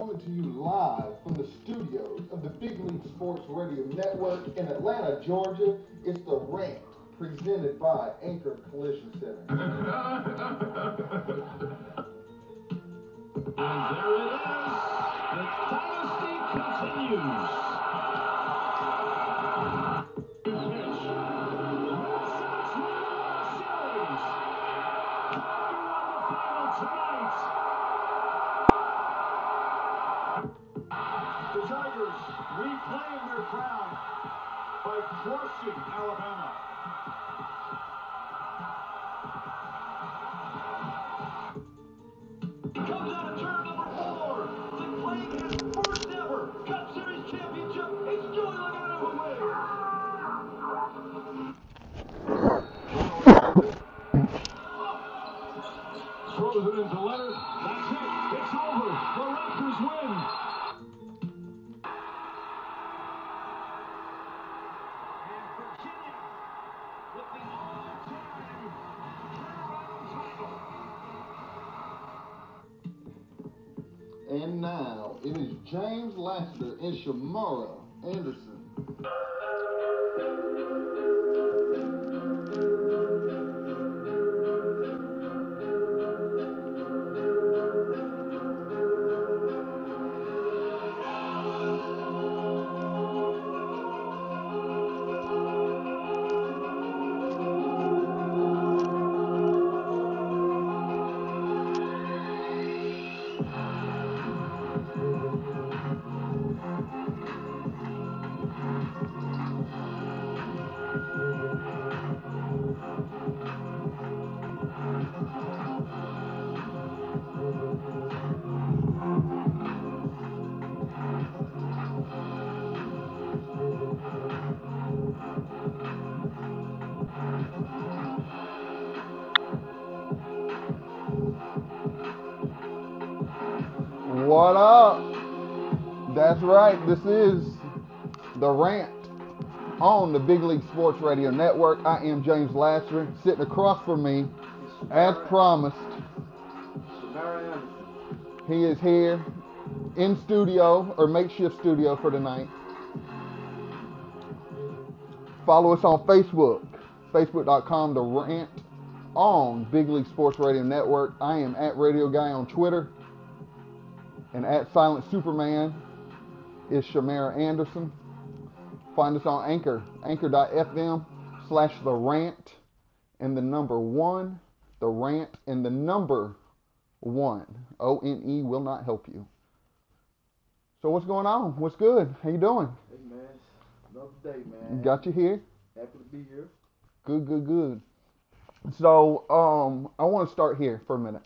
coming to you live from the studios of the Big League Sports Radio Network in Atlanta, Georgia. It's The Rant, presented by Anchor Collision Center. And there it is. The dynasty continues. And Shamara Anderson. This is The Rant on the Big League Sports Radio Network. I am James Lassiter. Sitting across from me, as promised, he is here in studio or makeshift studio for tonight. Follow us on Facebook, facebook.com The Rant on Big League Sports Radio Network. I am at Radio Guy on Twitter. And at Silent Superman is Shamara Anderson. Find us on Anchor, anchor.fm slash the rant and the number one, the rant and the number one. O N E will not help you. So what's going on? What's good? How you doing? Hey man, another day, man. Got you here? Happy to be here. Good, good, good. So, um, I want to start here for a minute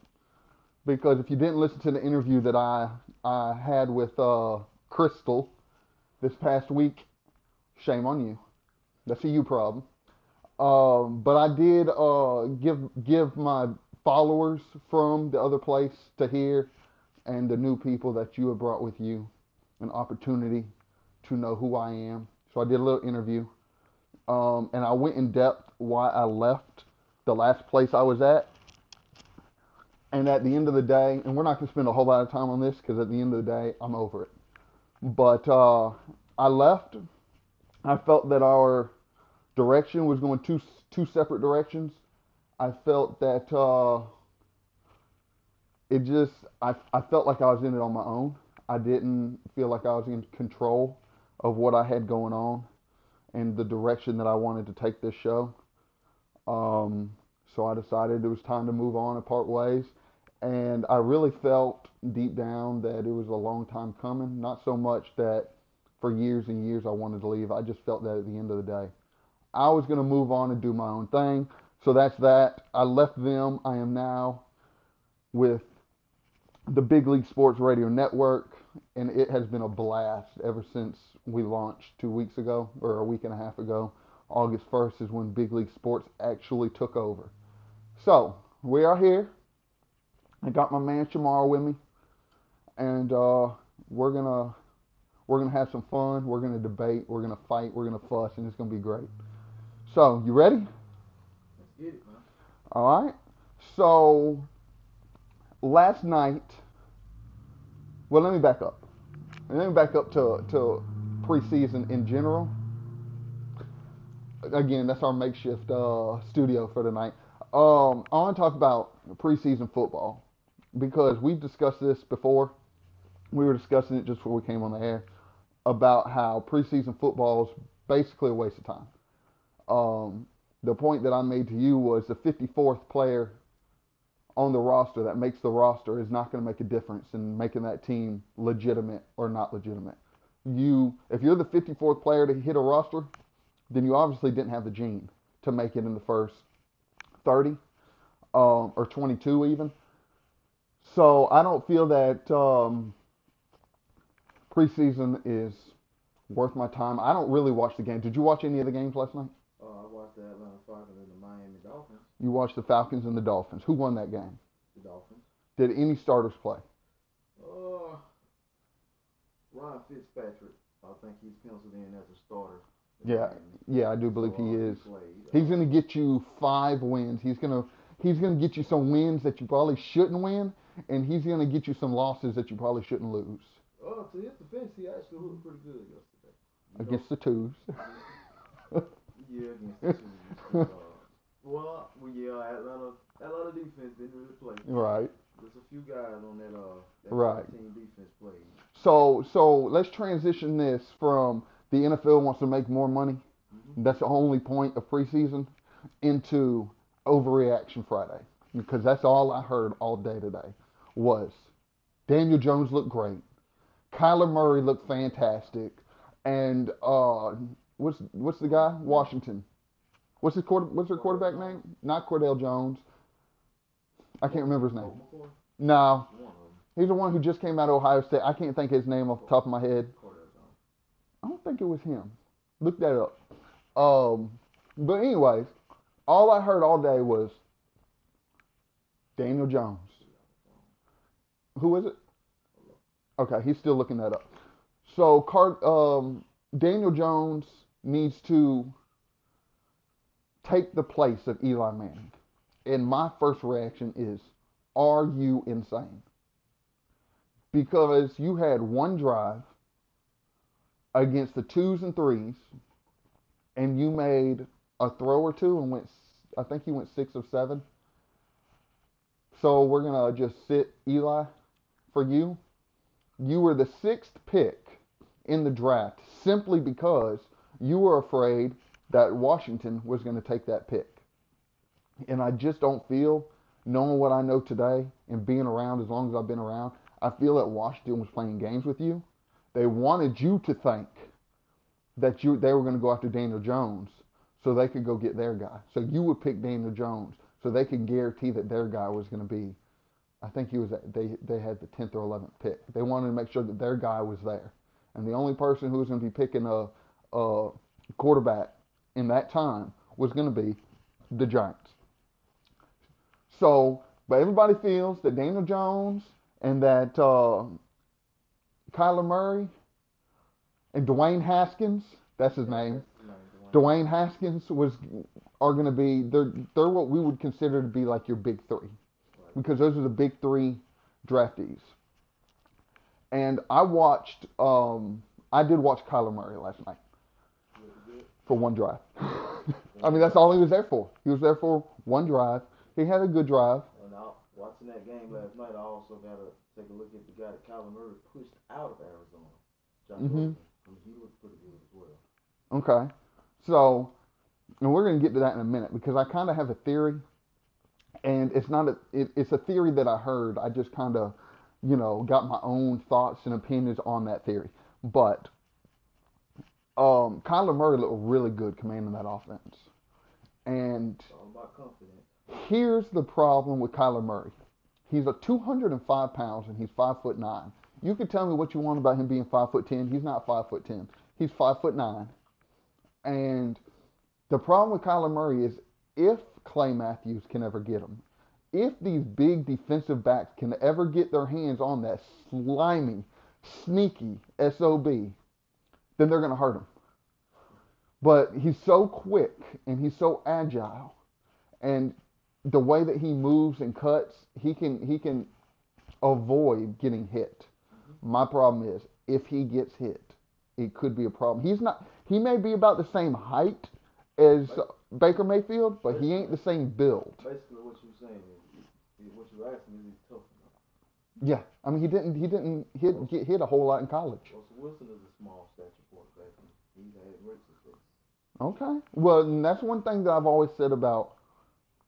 because if you didn't listen to the interview that I I had with uh, Crystal this past week, shame on you. That's a you problem. Um, but I did uh, give give my followers from the other place to hear and the new people that you have brought with you an opportunity to know who I am. So I did a little interview, um, and I went in depth why I left the last place I was at. And at the end of the day, and we're not going to spend a whole lot of time on this because at the end of the day, I'm over it. But uh, I left. I felt that our direction was going two two separate directions. I felt that uh, it just I, I felt like I was in it on my own. I didn't feel like I was in control of what I had going on and the direction that I wanted to take this show. Um, so I decided it was time to move on and part ways. And I really felt deep down that it was a long time coming. Not so much that for years and years I wanted to leave. I just felt that at the end of the day, I was going to move on and do my own thing. So that's that. I left them. I am now with the Big League Sports Radio Network, and it has been a blast ever since we launched two weeks ago or a week and a half ago. August 1st is when Big League Sports actually took over. So we are here. I got my man Shamar with me, and uh, we're gonna we're gonna have some fun. We're gonna debate. We're gonna fight. We're gonna fuss, and it's gonna be great. So you ready? Let's get it, man. All right. So last night Well, let me back up. Let me back up to to preseason in general. Again, that's our makeshift uh, studio for tonight. Um, I want to talk about preseason football because we've discussed this before. We were discussing it just before we came on the air about how preseason football is basically a waste of time. Um, the point that I made to you was the 54th player on the roster that makes the roster is not going to make a difference in making that team legitimate or not legitimate. You, if you're the 54th player to hit a roster, then you obviously didn't have the gene to make it in the first 30 um, or 22 even. So I don't feel that um, preseason is worth my time. I don't really watch the game. Did you watch any of the games last night? Uh, I watched the Atlanta Falcons and the Miami Dolphins. You watched the Falcons and the Dolphins. Who won that game? The Dolphins. Did any starters play? Uh, Ryan Fitzpatrick. I think he's penciled in as a starter. Yeah, Yeah, I do believe So, uh, he is. played. He's Uh, going to get you five wins. He's going to he's going to get you some wins that you probably shouldn't win, and he's going to get you some losses that you probably shouldn't lose Oh, to his defense, he actually looked pretty good yesterday. You know, against the twos. Yeah, against the Chiefs. uh, well, well, yeah, Atlanta, Atlanta defense didn't really play. right. There's a few guys on that uh that Right. team defense played. So so let's transition this from the NFL wants to make more money. That's the only point of preseason into overreaction Friday because that's all I heard all day today was Daniel Jones looked great, Kyler Murray looked fantastic, and uh, what's what's the guy Washington? What's his quarter, What's their quarterback name? Not Cordell Jones. I can't remember his name. No, he's the one who just came out of Ohio State. I can't think his name off the top of my head. I don't think it was him. Look that up. Um, but anyways, all I heard all day was Daniel Jones. Who is it? Okay, he's still looking that up. So, um, Daniel Jones needs to take the place of Eli Manning. And my first reaction is, are you insane? Because you had one drive against the twos and threes, and you made a throw or two and went, I think he went six of seven. So we're gonna just sit Eli for you. You were the sixth pick in the draft simply because you were afraid that Washington was going to take that pick. And I just don't feel, knowing what I know today and being around as long as I've been around, I feel that Washington was playing games with you. They wanted you to think that you they were going to go after Daniel Jones so they could go get their guy. So you would pick Daniel Jones so they could guarantee that their guy was going to be. I think he was they they had the tenth or eleventh pick. They wanted to make sure that their guy was there, and the only person who was going to be picking a, a quarterback in that time was going to be the Giants. So, but everybody feels that Daniel Jones and that uh, Kyler Murray and Dwayne Haskins, that's his name, Dwayne Haskins was are going to be they're they're what we would consider to be like your big three, because those are the big three draftees. And I watched, um, I did watch Kyler Murray last night for one drive. I mean, that's all he was there for. He was there for one drive. He had a good drive. And I, watching that game last night, I also got to take a look at the guy that Kyler Murray pushed out of Arizona, Josh Mhm. Rosen. I mean, he looked pretty good as well. Okay. So, and we're going to get to that in a minute because I kind of have a theory, and it's not a it, it's a theory that I heard. I just kind of, you know, got my own thoughts and opinions on that theory. But um, Kyler Murray looked really good commanding that offense, and about here's the problem with Kyler Murray. He's a 205 pounds and he's five foot nine. You can tell me what you want about him being five foot ten. He's not five foot ten. He's five foot nine. And the problem with Kyler Murray is if Clay Matthews can ever get him, if these big defensive backs can ever get their hands on that slimy, sneaky SOB, then they're going to hurt him. But he's so quick and he's so agile and the way that he moves and cuts, he can he can avoid getting hit. My problem is if he gets hit, it could be a problem. He's not. He may be about the same height as Baker Mayfield, but he ain't the same build. Basically, what you're saying is, what you're asking is he tough enough. Yeah, I mean he didn't. He didn't hit get hit a whole lot in college. Russell Wilson is a small stature quarterback, he's had great success. Okay. Well, and that's one thing that I've always said about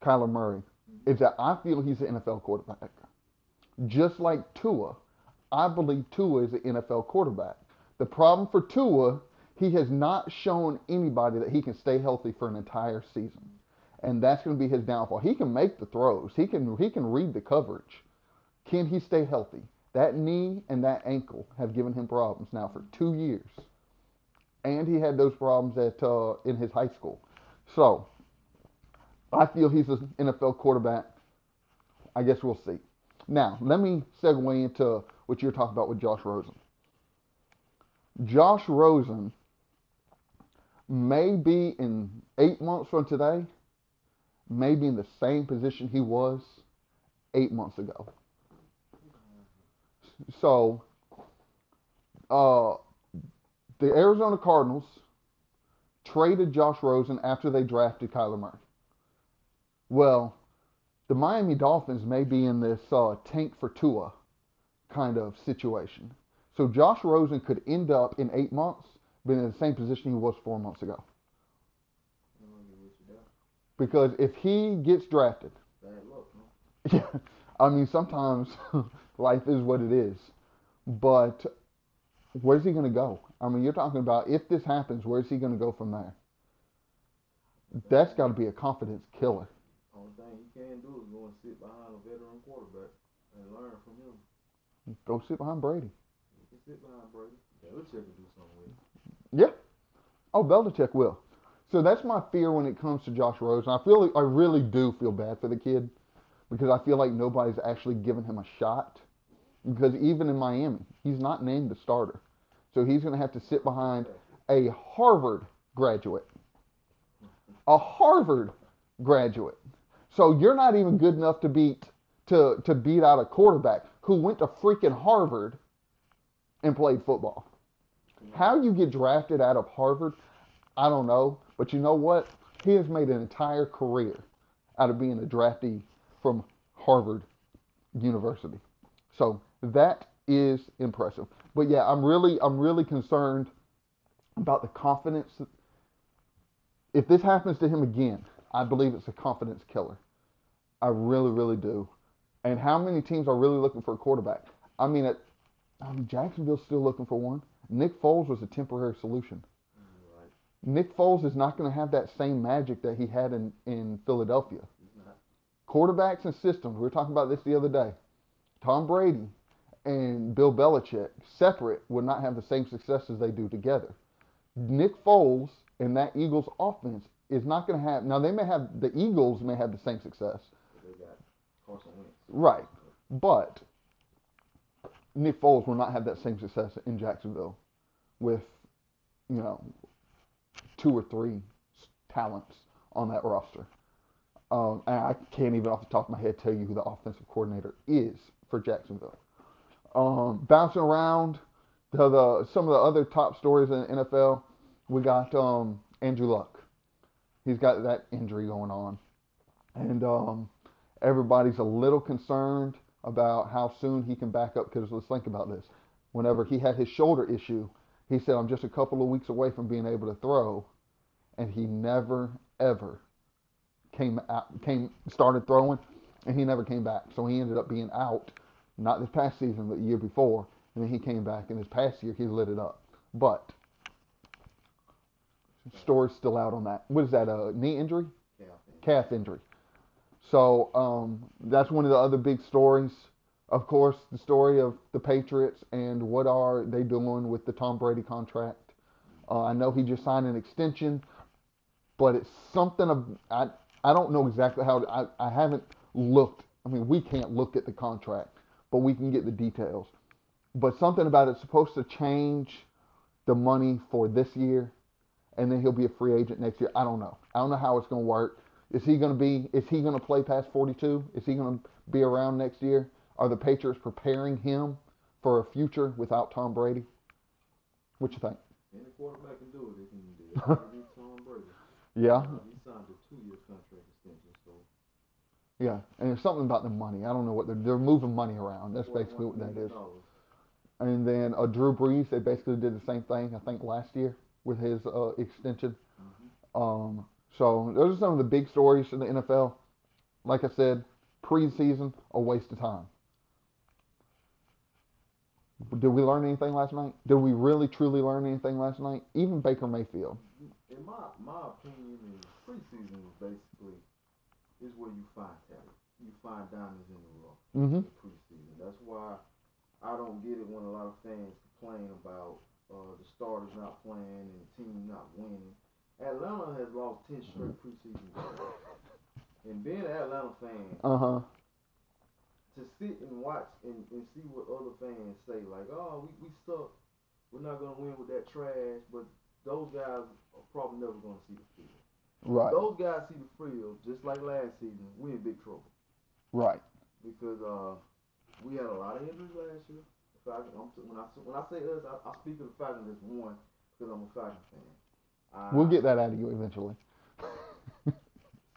Kyler Murray mm-hmm. is that I feel he's an NFL quarterback. Just like Tua, I believe Tua is an NFL quarterback. The problem for Tua, he has not shown anybody that he can stay healthy for an entire season. And that's going to be his downfall. He can make the throws. He can he can read the coverage. Can he stay healthy? That knee and that ankle have given him problems now for 2 years and he had those problems at uh, in his high school. So I feel he's an NFL quarterback. I guess we'll see. Now let me segue into what you're talking about with Josh Rosen. Josh Rosen may be in eight months from today, maybe in the same position he was eight months ago. So, uh, the Arizona Cardinals traded Josh Rosen after they drafted Kyler Murray. Well, the Miami Dolphins may be in this uh, tank for Tua kind of situation. So Josh Rosen could end up in eight months being in the same position he was four months ago. You know, what you got. Because if he gets drafted, luck, huh? Yeah, I mean, sometimes life is what it is. But where's he going to go? I mean, you're talking about if this happens, where's he going to go from there? That's got to be a confidence killer. Only thing you can do is go and sit behind a veteran quarterback and learn from him. Go sit behind Brady. You can sit behind Brady. Belichick can do something with it. Yeah. Oh, Belichick will. So that's my fear when it comes to Josh Rosen. I feel I really do feel bad for the kid because I feel like nobody's actually given him a shot. Because even in Miami, he's not named the starter. So he's going to have to sit behind a Harvard graduate. A Harvard graduate. So you're not even good enough to beat to to beat out a quarterback who went to freaking Harvard and played football. How you get drafted out of Harvard, I don't know. But you know what? He has made an entire career out of being a draftee from Harvard University. So that is impressive. But yeah, I'm really I'm really concerned about the confidence. If this happens to him again, I believe it's a confidence killer. I really, really do. And how many teams are really looking for a quarterback? I mean, I mean Jacksonville's still looking for one. Nick Foles was a temporary solution. Right. Nick Foles is not going to have that same magic that he had in, in Philadelphia. Not. Quarterbacks and systems. We were talking about this the other day. Tom Brady and Bill Belichick, separate, would not have the same success as they do together. Nick Foles and that Eagles offense is not going to have. Now they may have the Eagles may have the same success, But they got Carson Wentz. right? But Nick Foles will not have that same success in Jacksonville with, you know, two or three talents on that roster. Um, and I can't even off the top of my head tell you who the offensive coordinator is for Jacksonville. Um, bouncing around to the some of the other top stories in the NFL, we got um, Andrew Luck. He's got that injury going on, and um, everybody's a little concerned about how soon he can back up. Because let's think about this: whenever he had his shoulder issue, he said, "I'm just a couple of weeks away from being able to throw," and he never ever came out, came started throwing, and he never came back. So he ended up being out, not this past season, but the year before, and then he came back. And this past year, he lit it up. But story's still out on that. What is that? A knee injury? Yeah, I think. calf injury. So um, that's one of the other big stories. Of course, the story of the Patriots and what are they doing with the Tom Brady contract. Uh, I know he just signed an extension, but it's something of I I don't know exactly how I I haven't looked. I mean, we can't look at the contract, but we can get the details. But something about it's supposed to change the money for this year, and then he'll be a free agent next year. I don't know. I don't know how it's going to work. Is he going to be? Is he going to play past 42? Is he going to be around next year? Are the Patriots preparing him for a future without Tom Brady? What you think? Any quarterback can do it. They can do it. Tom Brady. Yeah, Uh, he signed a two-year contract extension, so yeah. And there's something about the money. I don't know what they're they're moving money around. That's basically what that is. And then uh, Drew Brees, they basically did the same thing. I think last year with his uh, extension. Mhm. Um, so those are some of the big stories in the NFL. Like I said, preseason a waste of time. Did we learn anything last night? Did we really truly learn anything last night? Even Baker Mayfield. In my my opinion, is preseason is basically is where you find talent. You find diamonds in the rough. hmm in preseason. That's why I don't get it when a lot of fans complain about uh, the starters not playing and the team not winning. Atlanta has lost ten straight preseason games, and being an Atlanta fan, Uh huh. to sit and watch and, and see what other fans say, like, oh, we, we suck, we're not gonna win with that trash, but those guys are probably never gonna see the field. Right. Those guys see the field just like last season. We in big trouble Right. because uh, we had a lot of injuries last year. Falcons, when I when I say us, I, I speak of the Falcons as one because I'm a Falcons fan. I, We'll get that out of you eventually.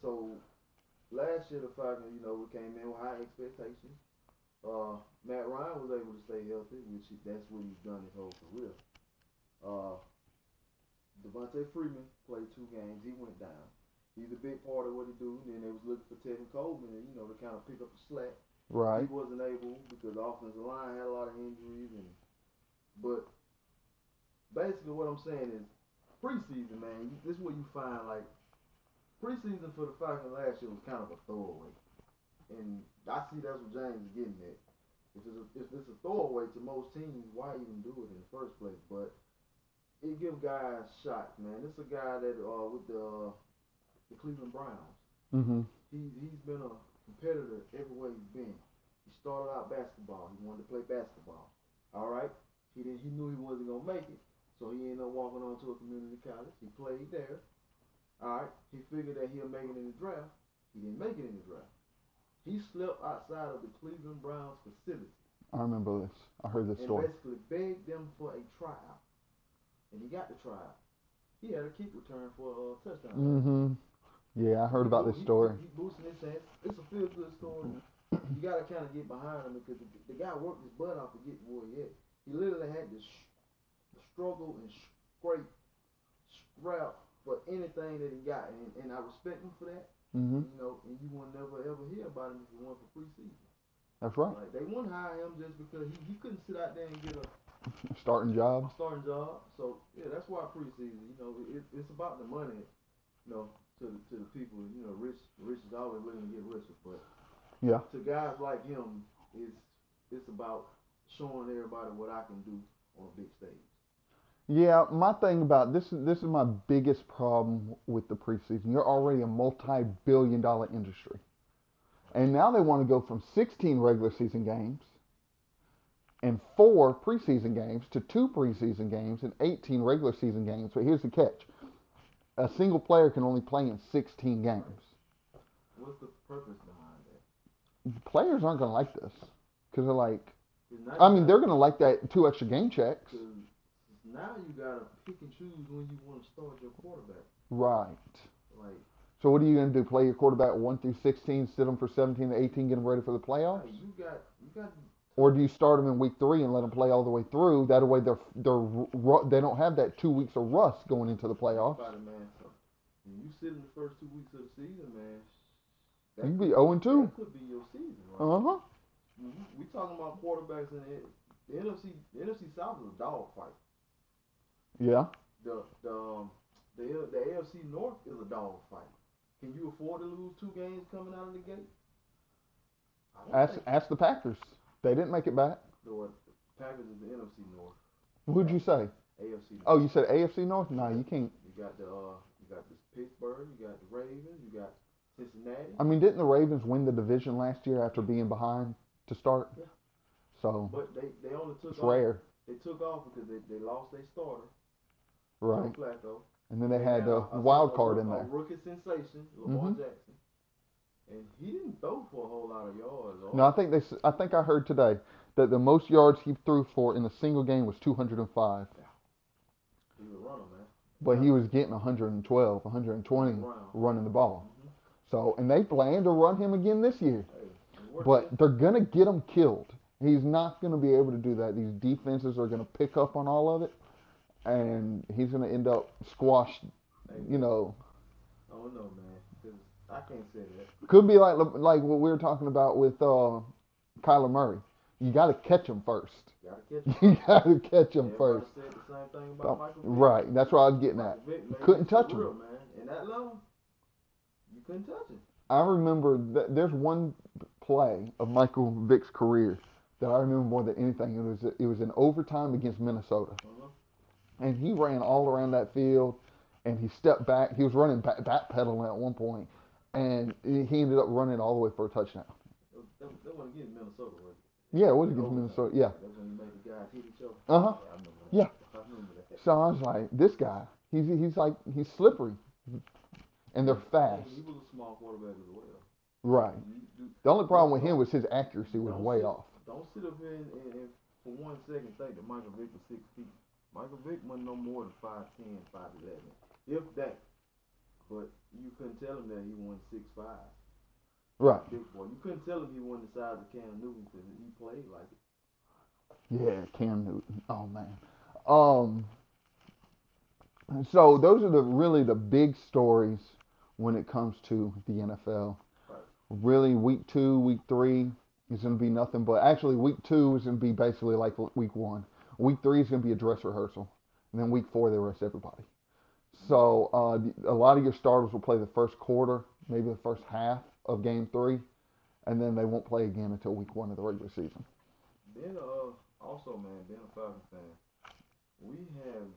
So last year the Falcons, you know, we came in with high expectations. Uh, Matt Ryan was able to stay healthy, which he, that's what he's done his whole career. Uh, Devonta Freeman played two games. He went down. He's a big part of what he do. And then they was looking for Tevin Coleman, and you know, to kind of pick up the slack. Right. He wasn't able because the offensive line had a lot of injuries, and but basically what I'm saying is preseason, man. This is where you find like preseason for the Falcons last year was kind of a throwaway, and I see that's what James is getting at. If it's a, if it's a throwaway to most teams, why even do it in the first place? But it give guys shots, man. This is a guy that uh with the the Cleveland Browns. Mhm. He he's been a competitor everywhere he's been. He started out basketball. He wanted to play basketball. All right. He did, he knew he wasn't gonna make it, so he ended up walking on to a community college. He played there. All right. He figured that he'll make it in the draft. He didn't make it in the draft. He slept outside of the Cleveland Browns facility I remember this. I heard this and story. basically begged them for a tryout, and he got the tryout. He had a kick return for a touchdown. Mm-hmm. Yeah, I heard about this story. He, he boosting his chance. It's a feel good story. You gotta kind of get behind him because the, the guy worked his butt off to get where he at. He literally had to sh- struggle and scrape, scrap for anything that he got, and, and I respect him for that. Mhm. You know, and you will never ever hear about him if it weren't for preseason. That's right. Like they wouldn't hire him just because he, he couldn't sit out there and get a, Starting job. starting job. So yeah, that's why preseason. You know, it, it's about the money. You know, to the, to the people. You know, rich rich is always looking to get richer, but Yeah. to guys like him, it's it's about showing everybody what I can do on a big stage. Yeah, my thing about this is this is my biggest problem with the preseason. You're already a multi-billion dollar industry. And now they want to go from 16 regular season games and 4 preseason games to 2 preseason games and 18 regular season games. But here's the catch. A single player can only play in 16 games. What's the purpose behind that? Players aren't going to like this cuz they're like I mean, they're going to like that two extra game checks. Now you gotta pick and choose when you want to start your quarterback. Right. Like, So what are you going to do? Play your quarterback 1 through 16, sit them for 17 to 18, get them ready for the playoffs? you got you got Or do you start them in week three and let them play all the way through? That way they're they're they don't have that two weeks of rust going into the playoffs. Man. You sit in the first two weeks of the season, man, You can be 0 and 2. That could be your season, right? Uh huh. we, we talking about quarterbacks in the, the NFC. The NFC South is a dog fight. Yeah. The the um, the the AFC North is a dog fight. Can you afford to lose two games coming out of the gate? Ask ask the Packers. They didn't make it back. the Packers is the NFC North. Who'd you say? AFC. North. Oh, you said AFC North? No, you can't. You got the uh, you got this Pittsburgh. You got the Ravens. You got Cincinnati. I mean, didn't the Ravens win the division last year after being behind to start? Yeah. So But they, they only took it's off. rare, They took off because they, they lost their starter, right? Joe Flacco. And then they had a, a wild card rook- in A there. rookie sensation, Lamar Mhm. Jackson, and he didn't throw for a whole lot of yards. No, I think they. I think I heard today that the most yards he threw for in a single game was 205, He was a runner, man. but he was getting 112, 120 Wow. running the ball. Mhm. So, and they plan to run him again this year. Hey. But they're going to get him killed. He's not going to be able to do that. These defenses are going to pick up on all of it, and he's going to end up squashed. You know, I don't know, man. 'cause I can't say that. could be like like what we were talking about with uh, Kyler Murray. You got to catch him first. Gotta catch him. You got to catch him first. said the same thing Oh, about Michael Right. That's what I was getting at. Vick, man, Couldn't touch for him. real, man. In that level, you couldn't touch him. I remember that there's one play of Michael Vick's career that I remember more than anything. It was it was in overtime against Minnesota. Uh-huh. And he ran all around that field and he stepped back he was running back backpedaling at one point and he ended up running all the way for a touchdown That, that wasn't against Minnesota, was it? yeah it was against Overtime. minnesota yeah That's when you made the guys hit each other. Uh-huh. Yeah, I remember that. Yeah. I remember that. so i was like this guy he's he's like he's slippery and they're fast He was a small quarterback as well. right the only problem with him was his accuracy was way off Don't sit up here and, and, and for one second think that Michael Vick was six feet. Michael Vick wasn't no more than 5'10", 5'11", if that. But you couldn't tell him that he won six five. right Big boy. You couldn't tell him he wasn't the size of Cam Newton because he played like it. Yeah, Cam Newton. Oh man. Um. So those are the really the big stories when it comes to the NFL. Right. Really, week two, week three is going to be nothing but actually week two is going to be basically like week one. Week three is going to be a dress rehearsal, and then week four they rest everybody. So uh, a lot of your starters will play the first quarter, maybe the first half of game three, and then they won't play again until week one of the regular season. Being uh also man, being a Falcons fan, we have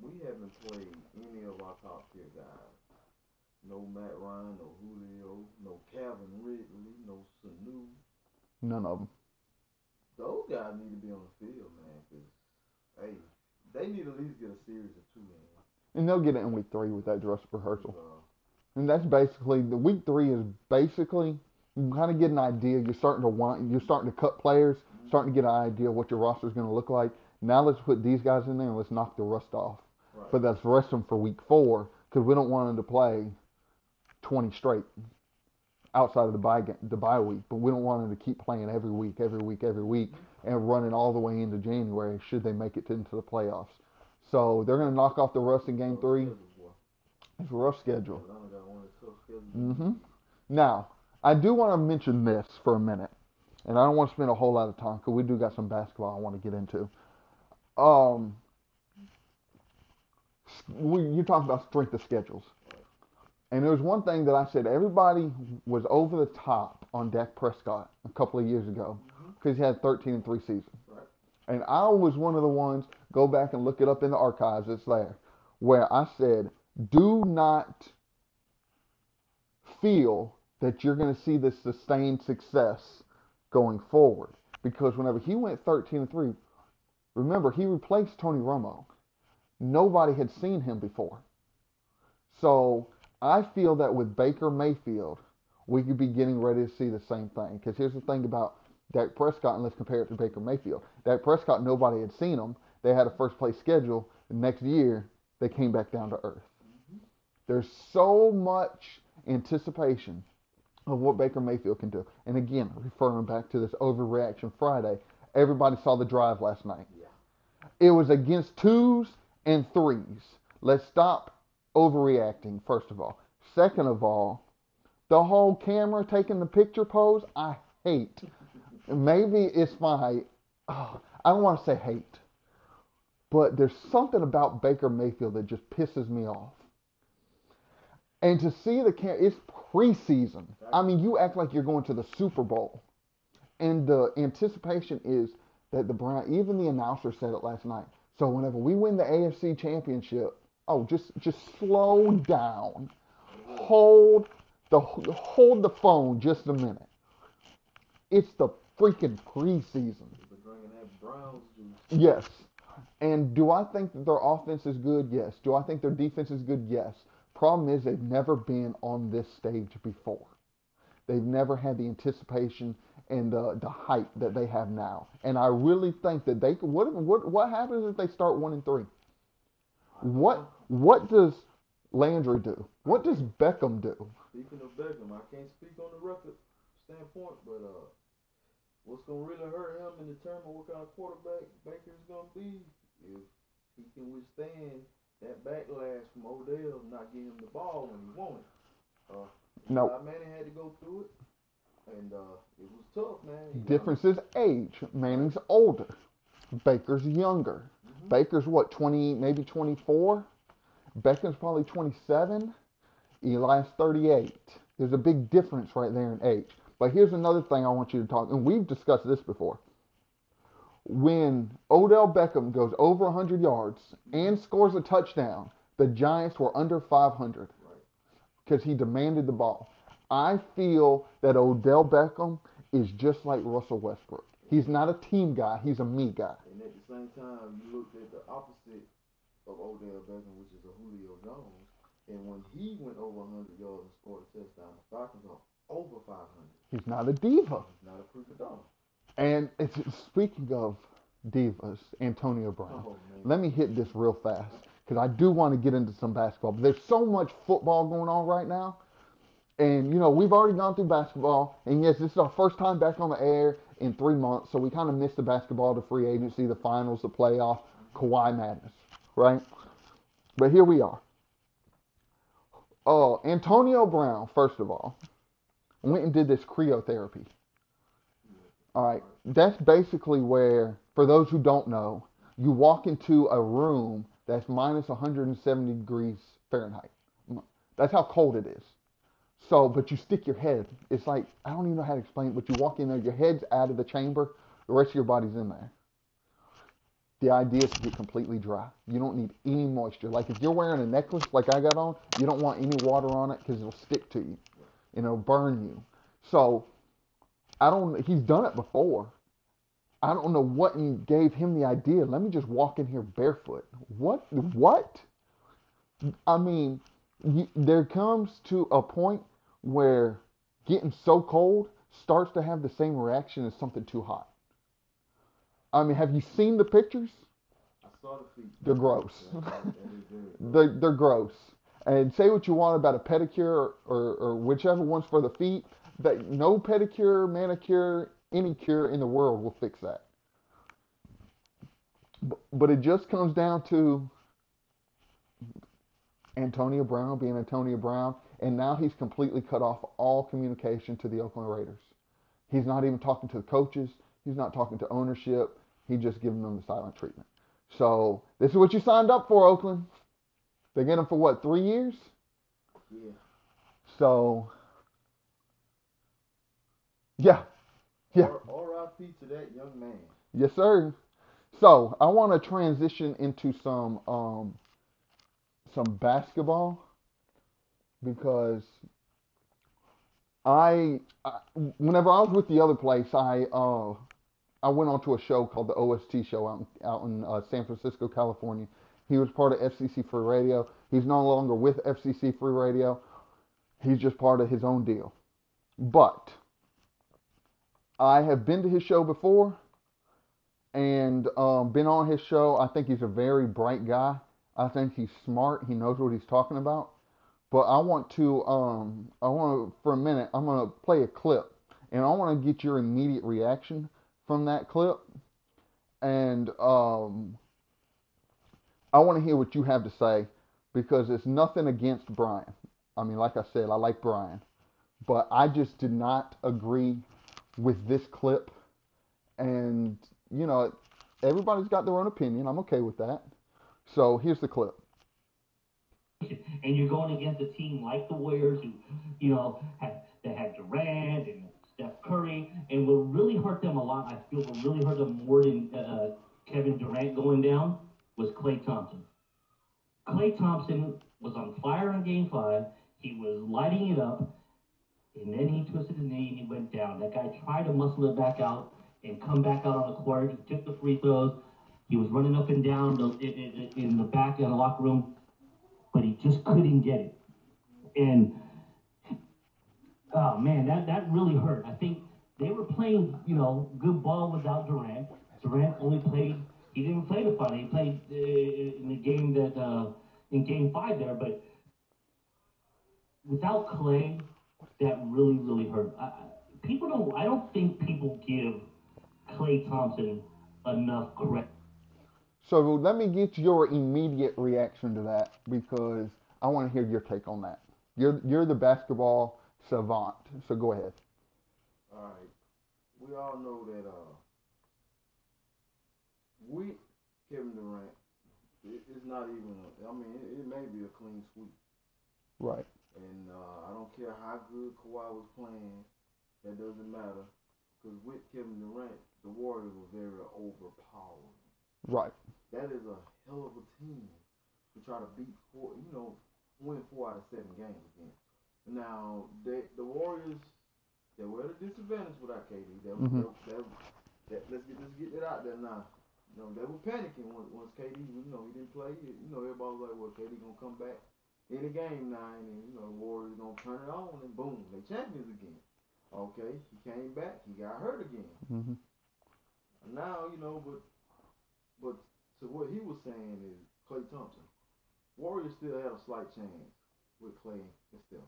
we haven't played any of our top tier guys. No Matt Ryan, no Julio, no Calvin Ridley, no Sanu. None of them. Those guys need to be on the field, man. 'cause, hey, they need to at least get a series of two in. And they'll get it in week three with that dress rehearsal. Uh, And that's basically the week three is basically you kind of get an idea. You're starting to want you're starting to cut players, starting to get an idea of what your roster is going to look like. Now let's put these guys in there and let's knock the rust off. right. But let's rest them for week four because we don't want them to play 20 straight outside of the bye the bye week. But we don't want them to keep playing every week, every week, every week, and running all the way into January should they make it to, into the playoffs. So they're going to knock off the rust in game three. It's a rough schedule. Atlanta got one of the tough schedules. hmm Now, I do want to mention this for a minute, and I don't want to spend a whole lot of time because we do got some basketball I want to get into. Um, we, you talked about strength of schedules, and there was one thing that I said everybody was over the top on Dak Prescott a couple of years ago mm-hmm. because he had 13 and three seasons, Right. and I was one of the ones. Go back and look it up in the archives. It's there, where I said, "Do not." feel that you're going to see this sustained success going forward. Because whenever he went 13 and 3, remember, he replaced Tony Romo. Nobody had seen him before. So I feel that with Baker Mayfield, we could be getting ready to see the same thing. Because here's the thing about Dak Prescott, and let's compare it to Baker Mayfield. Dak Prescott, nobody had seen him. They had a first place schedule. The next year, they came back down to earth. There's so much anticipation of what Baker Mayfield can do. And again, referring back to this overreaction Friday, everybody saw the drive last night. Yeah. It was against twos and threes. Let's stop overreacting, first of all. Second of all, the whole camera taking the picture pose, I hate. Maybe it's my, oh, I don't want to say hate, but there's something about Baker Mayfield that just pisses me off. And to see the cam, it's preseason. I mean, you act like you're going to the Super Bowl, and the anticipation is that the Brown. Even the announcer said it last night. So whenever we win the AFC Championship, oh, just just slow down, hold the hold the phone just a minute. It's the freaking preseason. Yes. And do I think that their offense is good? Yes. Do I think their defense is good? Yes. Problem is they've never been on this stage before. They've never had the anticipation and the the height that they have now. And I really think that they. What what what happens if they start one and three? What what does Landry do? What does Beckham do? Speaking of Beckham, I can't speak on the record standpoint, but uh, what's gonna really hurt him and determine what kind of quarterback Baker's gonna be if he can withstand that backlash from Odell not getting him the ball when he wanted. Uh, No. Eli Manning had to go through it, and uh, it was tough, man. He- Difference is age. Manning's older. Baker's younger. Baker's what, 20, maybe 24? Beckham's probably 27. Eli's 38. There's a big difference right there in age. But here's another thing I want you to talk, and we've discussed this before. When Odell Beckham goes over 100 yards and scores a touchdown, the Giants were under 500 because he demanded the ball. I feel that Odell Beckham is just like Russell Westbrook. He's not a team guy, he's a me guy. And at the same time, you looked at the opposite of Odell Beckham, which is a Julio Jones. And when he went over 100 yards and scored a touchdown, the Falcons are over 500. He's not a diva. He's not a donna. And it's speaking of divas, Antonio Brown. Oh. Let me hit this real fast because I do want to get into some basketball. But there's so much football going on right now. And, you know, we've already gone through basketball. And yes, this is our first time back on the air in three months. So we kind of missed the basketball, the free agency, the finals, the playoff, Kawhi madness, right? But here we are. Oh, Antonio Brown, first of all, went and did this cryotherapy. All right, that's basically where, for those who don't know, you walk into a room that's minus 170 degrees Fahrenheit. That's how cold it is. So, but you stick your head. It's like I don't even know how to explain it, but you walk in there, your head's out of the chamber, the rest of your body's in there. The idea is to get completely dry. You don't need any moisture. Like if you're wearing a necklace like I got on, you don't want any water on it because it'll stick to you and it'll burn you. So I don't. He's done it before. I don't know what gave him the idea. Let me just walk in here barefoot. What? What? I mean, you, there comes to a point where getting so cold starts to have the same reaction as something too hot. I mean, have you seen the pictures? I saw the feet. They're gross. They're, they're gross. And say what you want about a pedicure or, or whichever one's for the feet, that no pedicure, manicure, any cure in the world will fix that. But, but it just comes down to Antonio Brown being Antonio Brown, and now he's completely cut off all communication to the Oakland Raiders. He's not even talking to the coaches. He's not talking to ownership. He's just giving them the silent treatment. So this is what you signed up for, Oakland. They get him for what, three years? Yeah. So, yeah, yeah, R.I.P. to that young man. yes, sir. So I want to transition into some um, some basketball because I, I whenever I was with the other place, I uh, I went on to a show called the OST show out in, out in uh, San Francisco, California. He was part of FCC Free Radio. He's no longer with FCC Free Radio. He's just part of his own deal. But I have been to his show before and um, been on his show. I think he's a very bright guy. I think he's smart. He knows what he's talking about. But I want to, um, I want to, for a minute, I'm going to play a clip, and I want to get your immediate reaction from that clip, and um, I want to hear what you have to say because it's nothing against Brian. I mean, like I said, I like Brian, but I just did not agree with this clip, and you know, everybody's got their own opinion. I'm okay with that. So here's the clip. And you're going against a team like the Warriors, who, you know, had that had Durant and Steph Curry, and what really hurt them a lot, I feel, what really hurt them more than uh, Kevin Durant going down was Klay Thompson. Klay Thompson was on fire in Game Five. He was lighting it up, and then he twisted his knee and he went down. That guy tried to muscle it back out and come back out on the court. He took the free throws. He was running up and down in the back in the locker room but he just couldn't get it. And oh man, that that really hurt. I think they were playing. you know, good ball without Durant. Durant only played. He didn't play the final. He played uh, in the game that uh, in Game Five there, but without Klay, that really, really hurt. I- people don't. I don't think people give Klay Thompson enough credit. So let me get your immediate reaction to that because I want to hear your take on that. You're you're the basketball savant, so go ahead. All right. We all know that uh, we Kevin Durant, it, it's not even. A, I mean, it, it may be a clean sweep, Right. and uh, I don't care how good Kawhi was playing. That doesn't matter, because with Kevin Durant, the Warriors were very overpowering. Right. That is a hell of a team to try to beat four. You know, win four out of seven games against. Now, they, the Warriors, they were at a disadvantage without KD. They, was- Mhm. they, they, that, let's get let's get that out there now. You know, they were panicking once, once KD, you know, he didn't play. You know, everybody was like, well, KD gonna come back in the game now, and then, you know, the Warriors gonna turn it on, and boom, they champions again. Okay, he came back, he got hurt again. hmm now, you know, but but to what he was saying is Klay Thompson. Warriors still have a slight chance with Klay and Steph.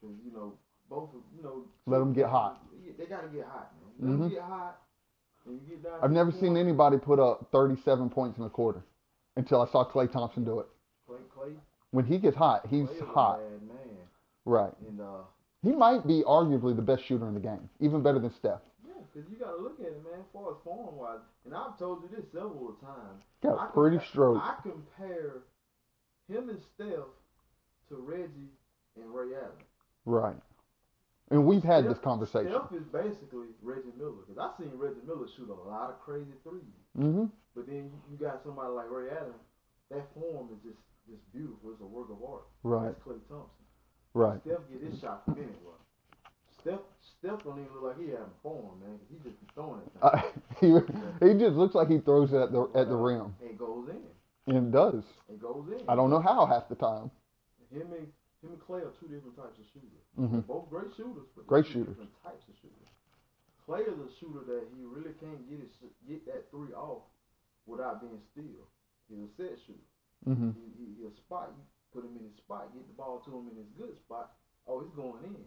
Because, you know, both of, you know. Let them get hot. They got to get hot, man. Let them Mhm. get hot. And you get down I've never seen anybody put up 37 points in a quarter until I saw Klay Thompson do it. Klay, Klay, When he gets hot, he's Klay is a hot. bad man. Right. And, uh, He might be arguably the best shooter in the game, even better than Steph. Because you got to look at it, man, as far as form wise. And I've told you this several times. Got I a pretty compa- stroke. I compare him and Steph to Reggie and Ray Allen. Right. And we've had this conversation. Steph is basically Reggie Miller because I've seen Reggie Miller shoot a lot of crazy threes. hmm But then you, you got somebody like Ray Allen. That form is just just beautiful. It's a work of art. Right. That's Klay Thompson. Right. Steph get his shot from anywhere. Steph Steph don't even look like he having form, man. he just be throwing it. Uh, he, he just looks like he throws it at the at the rim, It goes in. and does. It goes in. I don't know how half the time. Him and him and Klay are two different types of shooters. hmm Both great shooters, but Great two shooters. different types of shooters. Klay is a shooter that he really can't get his get that three off without being still. He's a set shooter. hmm He, he, he'll spot you, put him in his spot, get the ball to him in his good spot. Oh, he's going in.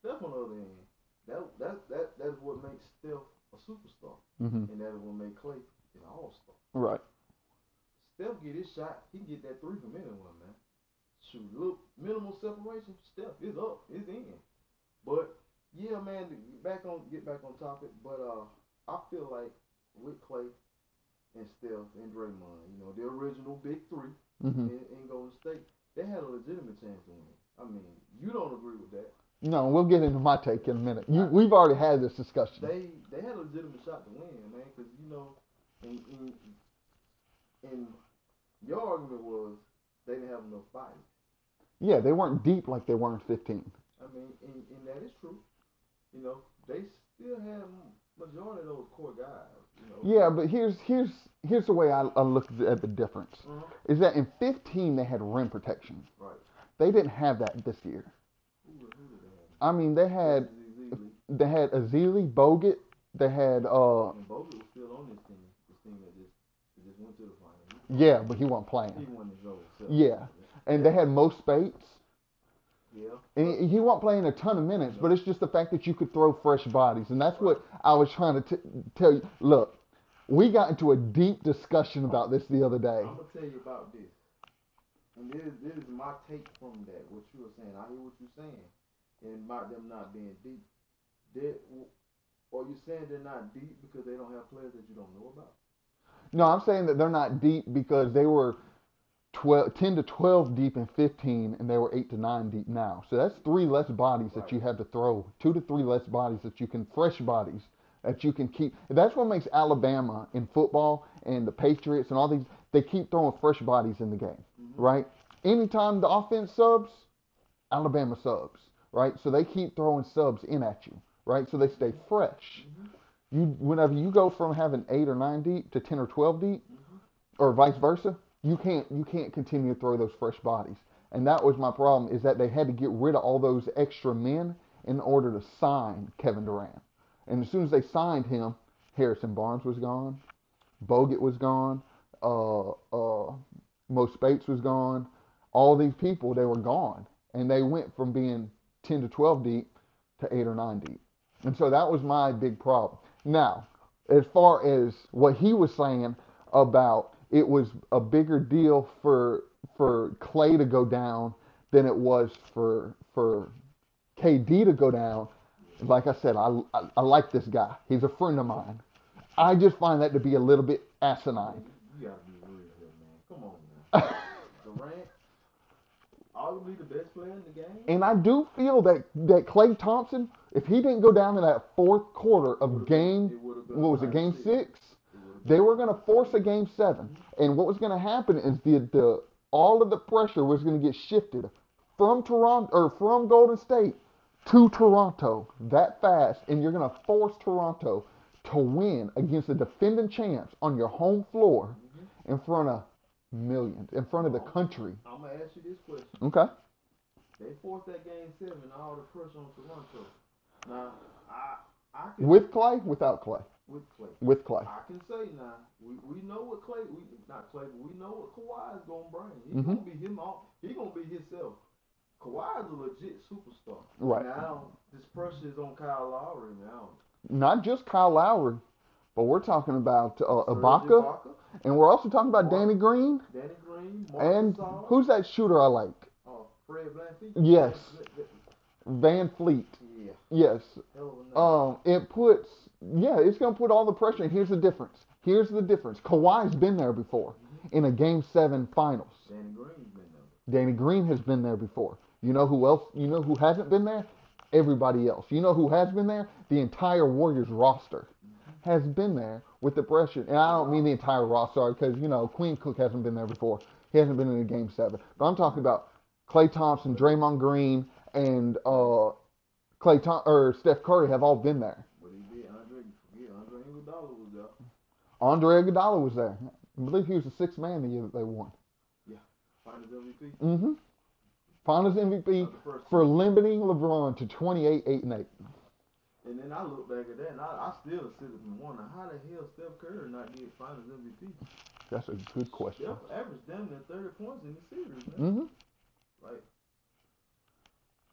Steph on the other end, that that that that's what makes Steph a superstar, hmm and that is what makes Klay an all star. Right. Steph get his shot, he can get that three from anyone, man. Shoot, look, minimal separation, Steph is up, is in. But yeah, man, get back on get back on topic, but uh, I feel like with Klay and Steph and Draymond, you know, the original big 3 hmm in, in Golden State, they had a legitimate chance to win. I mean, you don't agree with that. No, we'll get into my take in a minute. You, we've already had this discussion. They they had a legitimate shot to win, man, because you know, and, and and your argument was they didn't have enough bodies. Yeah, they weren't deep like they were in 15. I mean, and, and that is true. You know, they still have majority of those core guys. You know. Yeah, but here's here's here's the way I, I look at the difference. Uh-huh. Is that in 15 they had rim protection. Right. They didn't have that this year. Who, who did they have? I mean, they had they had Ezeli, Bogut. They had uh And Bogut was still on this team. This team that just that just went to the final. yeah, but he wasn't He playing. won his own. self. Yeah. And they had Mo Speights. Yeah. And he, he wasn't playing a ton of minutes, but it's just the fact that you could throw fresh bodies, and that's what I was trying to t- tell you. Look, we got into a deep discussion about this the other day. I'm gonna tell you about this. And this, this is my take from that. What you were saying, I hear what you're saying, and about them not being deep. They, or you saying they're not deep because they don't have players that you don't know about? No, I'm saying that they're not deep because they were 12, 10 to 12 deep in 15, and they were 8 to 9 deep now. So that's three less bodies that you have to throw, two to three less bodies that you can, fresh bodies that you can keep. That's what makes Alabama in football and the Patriots and all these, they keep throwing fresh bodies in the game, mm-hmm. right? Anytime the offense subs, Alabama subs, right? So they keep throwing subs in at you, right? So they stay fresh. You, whenever you go from having eight or nine deep to ten or twelve deep, or vice versa, you can't you can't continue to throw those fresh bodies. And that was my problem is that they had to get rid of all those extra men in order to sign Kevin Durant. And as soon as they signed him, Harrison Barnes was gone, Bogut was gone, uh, uh, Mo Speights was gone. All these people, they were gone. And they went from being 10 to 12 deep to 8 or 9 deep. And so that was my big problem. Now, as far as what he was saying about it was a bigger deal for for Klay to go down than it was for for KD to go down. Like I said, I, I, I like this guy. He's a friend of mine. I just find that to be a little bit asinine. You gotta be real here, man. Come on, man. Arguably the best player in the game. And I do feel that that Klay Thompson, if he didn't go down in that fourth quarter of game, It would've been what was it, game six. six? They were going to force a game seven, and what was going to happen is the the all of the pressure was going to get shifted from Toronto or from Golden State to Toronto that fast, and you're going to force Toronto to win against the defending champs on your home floor mm-hmm. in front of millions, in front of the country. I'm gonna ask you this question. Okay. They forced that game seven, all the pressure on Toronto. Now, I, I can With Klay, without Klay, with Klay. with Klay. I can say now, we, we know what Klay, we not Klay, but we know what Kawhi is gonna bring. He Mhm. gonna be him all. He gonna be himself. Kawhi is a legit superstar. Right. Now this pressure is on Kyle Lowry now. Not just Kyle Lowry, but we're talking about uh, Ibaka, Ibaka, and we're also talking about Danny Green, Danny Green, and Gasol, who's that shooter I like? Oh, Fred. Yes. Van- Fleet. Yeah. Yes. Hell of a name. Um, it puts, yeah, it's going to put all the pressure. And here's the difference. Here's the difference. Kawhi's been there before in a Game Seven Finals. Danny Green's been there. Danny Green has been there before. You know who else? You know who hasn't been there? Everybody else. You know who has been there? The entire Warriors roster has been there with the pressure. And I don't mean the entire roster because you know Quinn Cook hasn't been there before. He hasn't been in a Game Seven. But I'm talking about Klay Thompson, Draymond Green, and uh, Klay Tom- or Steph Curry have all been there. But he did Andre. Forget Andre Iguodala was there. Andre Iguodala was there. I believe he was the sixth man the year that they won. Yeah, Finals MVP. hmm Finals MVP Of the first for limiting LeBron to 28, 8, and 8. And then I look back at that and I, I still sit up and wonder how the hell Steph Curry not get Finals MVP. That's a good question. Steph averaged damn near 30 points in the series, man. hmm Like,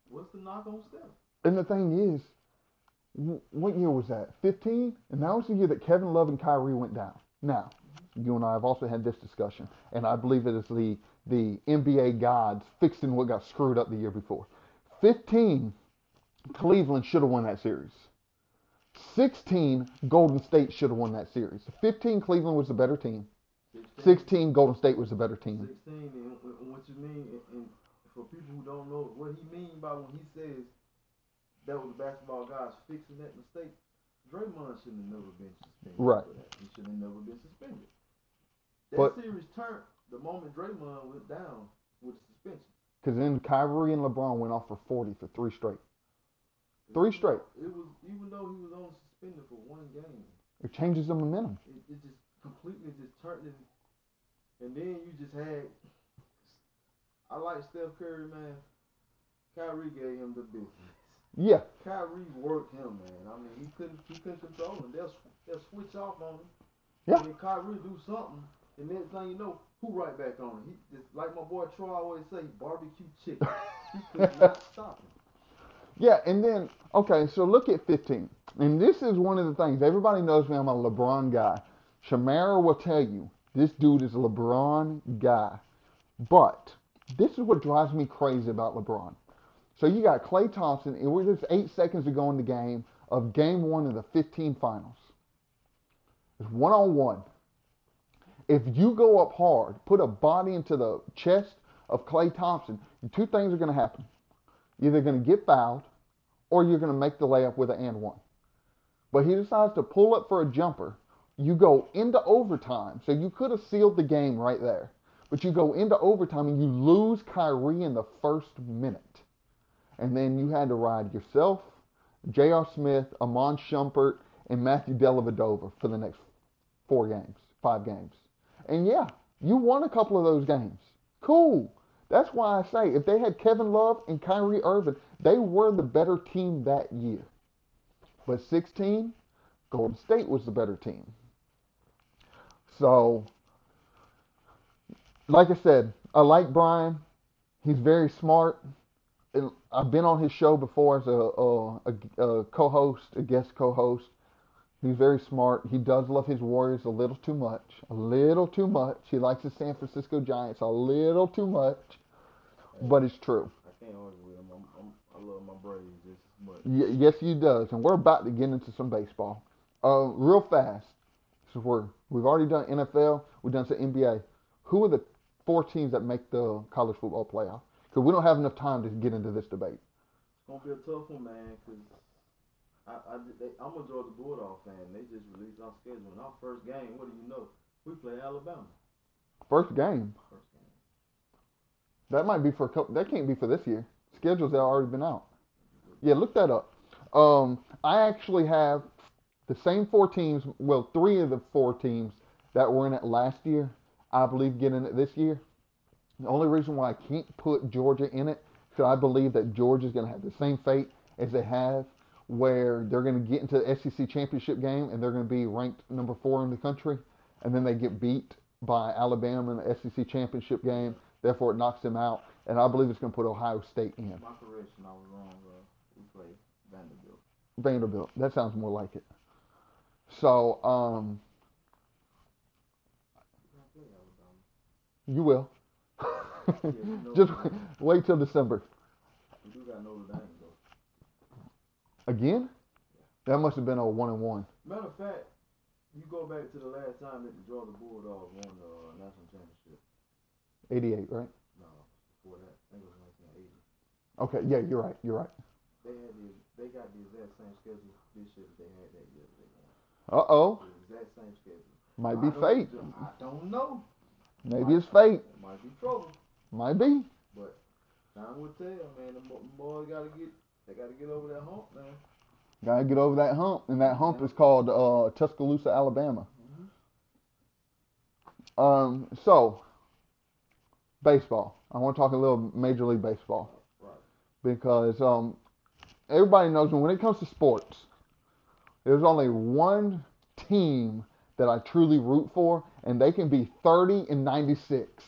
what's the knock on Steph? And the thing is, what year was that? 15? And that was the year that Kevin Love and Kyrie went down. Now, you and I have also had this discussion, and I believe it is the, the NBA gods fixing what got screwed up the year before. 15, Cleveland should have won that series. 16, Golden State should have won that series. 15, Cleveland was the better team. 16, Golden State was the better team. 16, and, and what you mean, and, and for people who don't know what he mean by when he says that was the basketball guys fixing that mistake, Draymond shouldn't have never been suspended. Right. He should have never been suspended. That But- series turned the moment Draymond went down with suspension. Because then Kyrie and LeBron went off for 40 for three straight. Three straight. It was even though he was only suspended for one game, It changes the momentum. it, it just completely just turned it. And then you just had. I like Steph Curry, man. Kyrie gave him the business. Yeah, Kyrie worked him, man. I mean, he couldn't he couldn't control him. They'll they'll switch off on him. Yeah. And then Kyrie do something, and next thing you know, who right back on him? He just like my boy Troy always say, barbecue chicken. he could not stop him. Yeah, and then okay, so look at 15, and this is one of the things everybody knows me. I'm a LeBron guy. Shamara will tell you this dude is a LeBron guy, but this is what drives me crazy about LeBron. So you got Klay Thompson, and we're just eight seconds to go in the game of Game One of the 15 Finals. It's one on one. If you go up hard, put a body into the chest of Klay Thompson, two things are going to happen. You're either going to get fouled or you're going to make the layup with an and one. But he decides to pull up for a jumper. You go into overtime, so you could have sealed the game right there. But you go into overtime and you lose Kyrie in the first minute. And then you had to ride yourself, J.R. Smith, Iman Shumpert, and Matthew Dellavedova for the next four games, five games. And yeah, you won a couple of those games. Cool. That's why I say if they had Kevin Love and Kyrie Irving, they were the better team that year. But 16, Golden State was the better team. So, like I said, I like Brian. He's very smart. I've been on his show before as a, a, a, a co-host, a guest co-host. He's very smart. He does love his Warriors a little too much. A little too much. He likes the San Francisco Giants a little too much. But it's true. I can't argue with him. I'm, I'm, I love my Braves just as much. Y- yes, he does. And we're about to get into some baseball. Uh, real fast. We've already done NFL. We've done some NBA. Who are the four teams that make the college football playoff? Because we don't have enough time to get into this debate. It's gonna be a tough one, man, because I, I, they, I'm a Georgia Bulldog fan. They just released our schedule. And our first game, what do you know? We play Alabama. First game. First game. That might be for a couple. That can't be for this year. Schedules have already been out. Yeah, look that up. Um, I actually have the same four teams. Well, three of the four teams that were in it last year. I believe get in it this year. The only reason why I can't put Georgia in it because I believe that Georgia is going to have the same fate as they have, where they're going to get into the SEC championship game and they're going to be ranked number four in the country, and then they get beat by Alabama in the SEC championship game. Therefore, it knocks them out, and I believe it's going to put Ohio State in. My correction, I was wrong, bro. We play Vanderbilt. Vanderbilt. That sounds more like it. So, um, We don't play Alabama. you will. Yeah, we know Just wait till December. We do got Notre Dame, though. Again? That must have been a one and one. Matter of fact, you go back to the last time that the Georgia Bulldogs won the uh, national championship. 88, right? No, before that, I think it was 1980. Okay, yeah, you're right. You're right. They had the, they got the exact same schedule this year that they had that year. that They won. Uh oh. The exact same schedule. Might be fate. I don't know. Maybe it's fate. It might be trouble, Might be. but time will tell, man. The bo- boys gotta get, they gotta get over that hump, man. Gotta get over that hump, and that hump is called uh, Tuscaloosa, Alabama. Um, so baseball. I want to talk a little Major League Baseball Right. because um, everybody knows when it comes to sports, there's only one team that I truly root for, and they can be 30 and 96.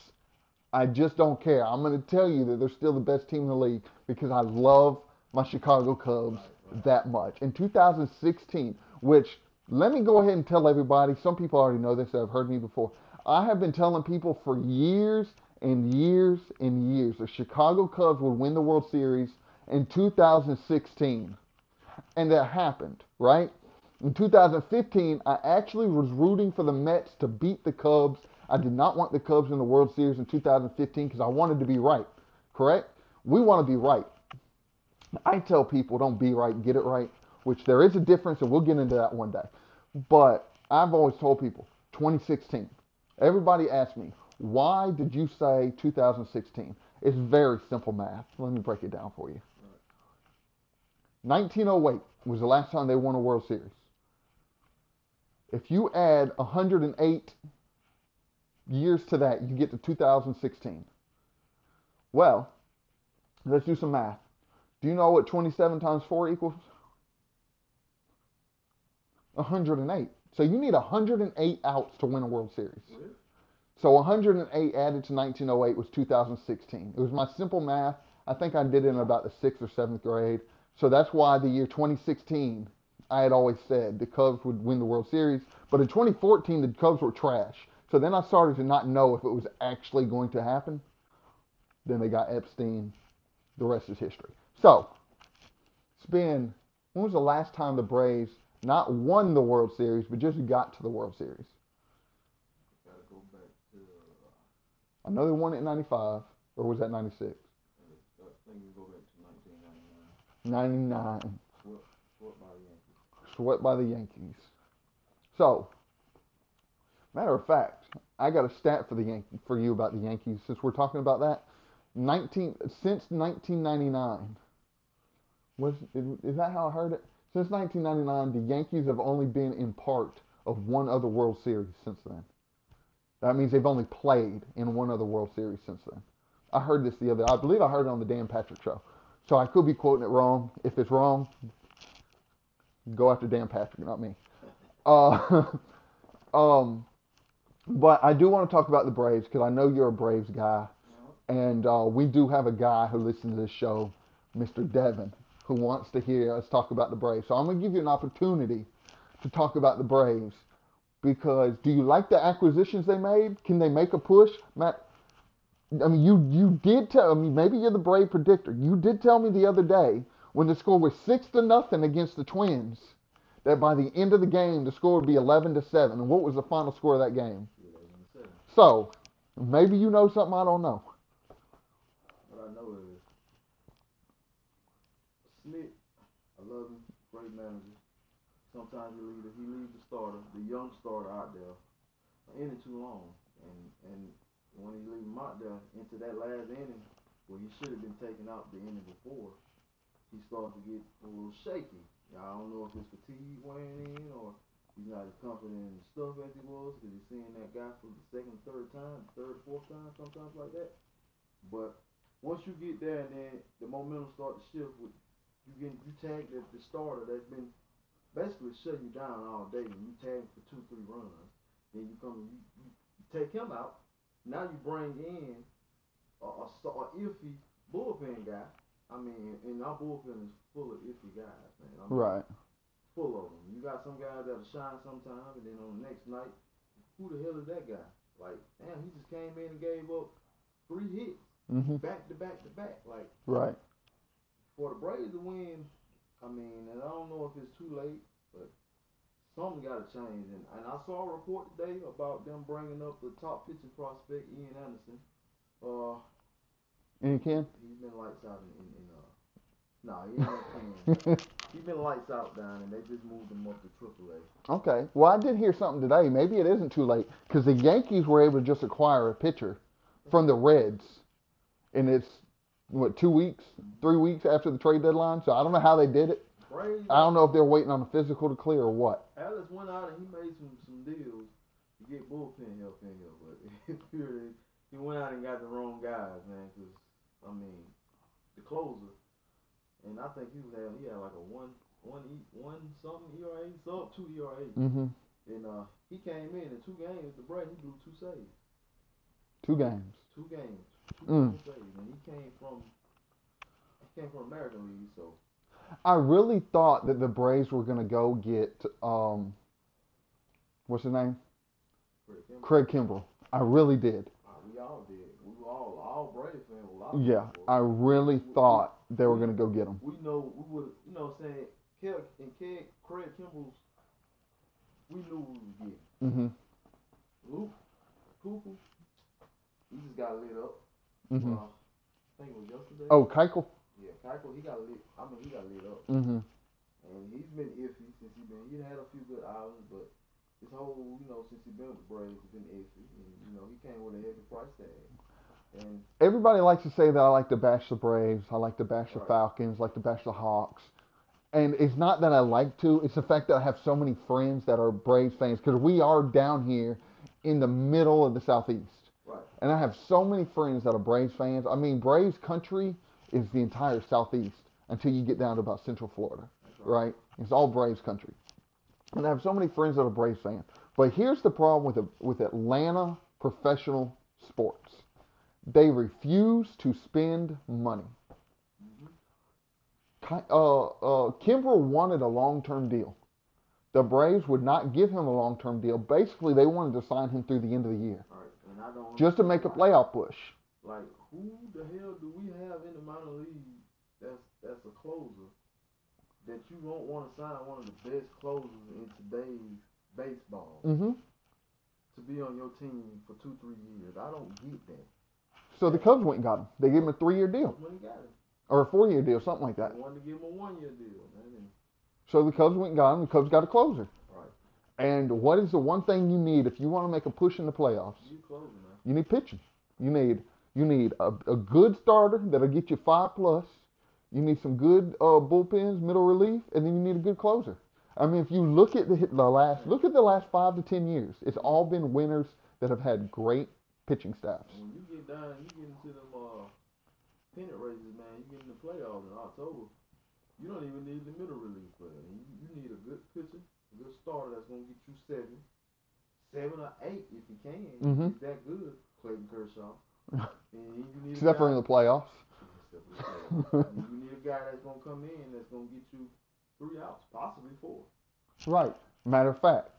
I just don't care. I'm going to tell you that they're still the best team in the league because I love my Chicago Cubs that much. In 2016, which let me go ahead and tell everybody, some people already know this that have heard me before. I have been telling people for years and years and years the Chicago Cubs would win the World Series in 2016. And that happened, right? In 2015, I actually was rooting for the Mets to beat the Cubs. I did not want the Cubs in the World Series in 2015 because I wanted to be right, correct? We want to be right. I tell people don't be right, get it right, which there is a difference, and we'll get into that one day. But I've always told people 2016. Everybody asks me, why did you say 2016? It's very simple math. Let me break it down for you. 1908 was the last time they won a World Series. If you add 108 years to that, you get to 2016. Well, let's do some math. Do you know what 27 times 4 equals? 108. So you need 108 outs to win a World Series. Really? So 108 added to 1908 was 2016. It was my simple math. I think I did it in about the sixth or seventh grade. So that's why the year 2016, I had always said the Cubs would win the World Series. But in 2014, the Cubs were trash. So then I started to not know if it was actually going to happen. Then they got Epstein. The rest is history. So it's been, when was the last time the Braves not won the World Series, but just got to the World Series? Go back to, uh, I know they won it in 95, or was that 96? I think you go back to 1999. 99, Swept, swept by the Yankees. swept by the Yankees. So, matter of fact, I got a stat for the Yan- for you about the Yankees since we're talking about that. 19 since 1999. Was is, is that how I heard it? Since 1999, the Yankees have only been in part of one other World Series since then. That means they've only played in one other World Series since then. I heard this the other. I believe I heard it on the Dan Patrick show. So I could be quoting it wrong. If it's wrong, Go after Dan Patrick, not me. Uh, um, but I do want to talk about the Braves because I know you're a Braves guy, and uh, we do have a guy who listens to this show, Mr. Devin, who wants to hear us talk about the Braves. So I'm gonna give you an opportunity to talk about the Braves because do you like the acquisitions they made? Can they make a push, Matt? I mean, you you did tell I mean maybe you're the Brave predictor. You did tell me the other day when the score was six to nothing against the Twins that by the end of the game the score would be 11 to seven. And what was the final score of that game? Eleven and seven. So maybe you know something I don't know. What I know is I love him. Great manager. Sometimes he leave the, he leaves the starter, the young starter out there, an inning too long, and and when he leaves him out there into that last inning where he should have been taken out the inning before, he starts to get a little shaky. I don't know if it's fatigue wearing in or he's not as confident in the stuff as he was because he's seeing that guy for the second, third time, third, fourth time, sometimes like that. But once you get there and then the momentum starts to shift with you get you tag the, the starter that's been basically shutting you down all day and you tag him for two, three runs, then you come and you, you take him out. Now you bring in a, a, a iffy bullpen guy. I mean, and our bullpen is full of iffy guys, man. I mean, Right. Full of them. You got some guys that'll shine sometime, and then on the next night, who the hell is that guy? Like, damn, he just came in and gave up three hits Mhm. back to back to back. Like Right. For the Braves to win, I mean, and I don't know if it's too late, but something got to change. And, and I saw a report today about them bringing up the top pitching prospect, Ian Anderson. Uh, And can. he's been lights out in, in, in uh, no, he ain't. He's been lights out down, and they just moved him up to AAA. Okay. Well, I did hear something today. Maybe it isn't too late because the Yankees were able to just acquire a pitcher from the Reds, and it's what two weeks, three weeks after the trade deadline. So I don't know how they did it. Braves, I don't know if they're waiting on a physical to clear or what. Alice went out and he made some some deals to get bullpen help in here, but he went out and got the wrong guys, man. Because I mean, the closer, and I think he was having he had like a one one e one something ERA, sub two ERA, hmm and uh he came in in two games. The Braves he blew two saves, Two games. two games, Mm. full saves, and he came from he came from American League, so I really thought that the Braves were gonna go get um, what's his name, Craig Kimbrel, Craig Kimbrel. I really did. uh, we all did. We were all all Braves fans. a lot Yeah. I really thought they were gonna go get him. we know we would you know what I'm saying Kel and Craig, Craig Kimball's we knew we was getting. hmm Luke Cooper, he just got lit up. Hmm Uh, I think it was yesterday. Oh, Keuchel. yeah, Keiko, he got lit. I mean, he got lit up, Mm-hmm. and he's been iffy since he been. He had a few good outings, but his whole you know since he been with the Braves, he's been iffy. And, you know, he came with a heavy price tag, and Everybody likes to say that I like to bash the Braves. I like to bash the Right. Falcons. like to bash the Hawks. And it's not that I like to. It's the fact that I have so many friends that are Braves fans because we are down here in the middle of the southeast. And I have so many friends that are Braves fans. I mean, Braves country is the entire southeast until you get down to about Central Florida, right. It's all Braves country. And I have so many friends that are Braves fans. But here's the problem with with Atlanta professional sports. They refuse to spend money. Uh, uh, Kimbrel wanted a long-term deal. The Braves would not give him a long-term deal. Basically, they wanted to sign him through the end of the year and I don't just to make a playoff push. Like, who the hell do we have in the minor league that's that's a closer that you won't want to sign one of the best closers in today's baseball hmm to be on your team for two, three years? I don't get that. So the Cubs went and got him. They gave him a three-year deal When he got it, or a four-year deal, something like they that. wanted to give him a one-year deal, man. So the Cubs went and got him. The Cubs got a closer. And what is the one thing you need if you want to make a push in the playoffs? you closing. You need pitching. You need you need a, a good starter that'll get you five plus. You need some good uh, bullpens, middle relief, and then you need a good closer. I mean, if you look at the, the last look at the last five to ten years, it's all been winners that have had great pitching staffs. When you get down, you get into them uh, pennant races, man. You get in the playoffs in October. You don't even need the middle relief player. You, you need a gonna get you seven, seven or eight if you can. Mhm. He's that good, Clayton Kershaw. Except for in the playoffs. Except for the playoffs. And you need a guy that's gonna come in that's gonna get you three outs, possibly four. Right. Matter of fact,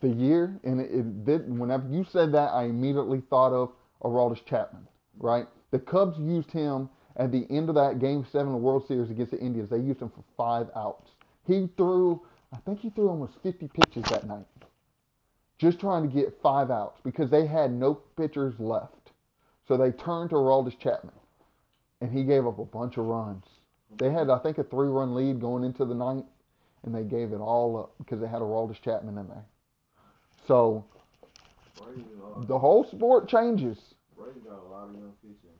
the year and it, it did. Whenever you said that, I immediately thought of Aroldis Chapman. Right. The Cubs used him at the end of that Game Seven of the World Series against the Indians. They used him for five outs. He threw. I think he threw almost 50 pitches that night, just trying to get five outs because they had no pitchers left. So they turned to Aroldis Chapman, and he gave up a bunch of runs. They had, I think, a three-run lead going into the ninth and they gave it all up because they had a Aroldis Chapman in there. So the whole sport changes, Brady got a lot of young pitching,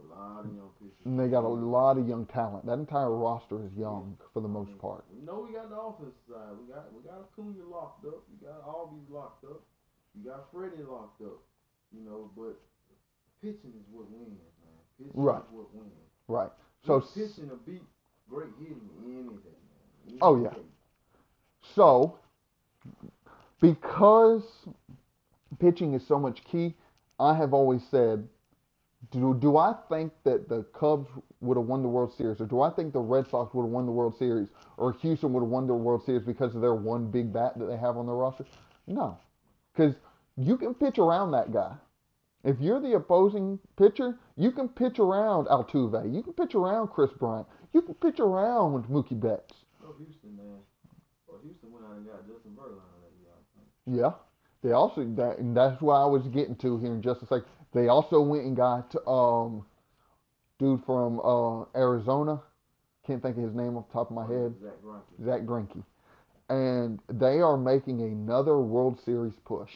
a lot of young pitching. and they got a lot of young talent. That entire roster is young for the most part. We know we got the offensive side. We got we got Acuna locked up. We got Albies locked up. We got Freddie locked up. You know, but pitching is what wins, man. Pitching Right. is what wins. Right. So pitching to beat great hitting any day, man. Any Oh, yeah. So, because pitching is so much key, I have always said, do, do I think that the Cubs would have won the World Series, or do I think the Red Sox would have won the World Series, or Houston would have won the World Series because of their one big bat that they have on their roster? No, because you can pitch around that guy. If you're the opposing pitcher, you can pitch around Altuve. You can pitch around Kris Bryant. You can pitch around Mookie Betts. Oh, Houston, man. Well, Houston went out and got Justin Verlander that year. Yeah. They also that and that's why I was getting to here in just a sec. They also went and got um dude from uh Arizona. Can't think of his name off the top of my head. Zack Greinke. Zack Greinke. And they are making another World Series push.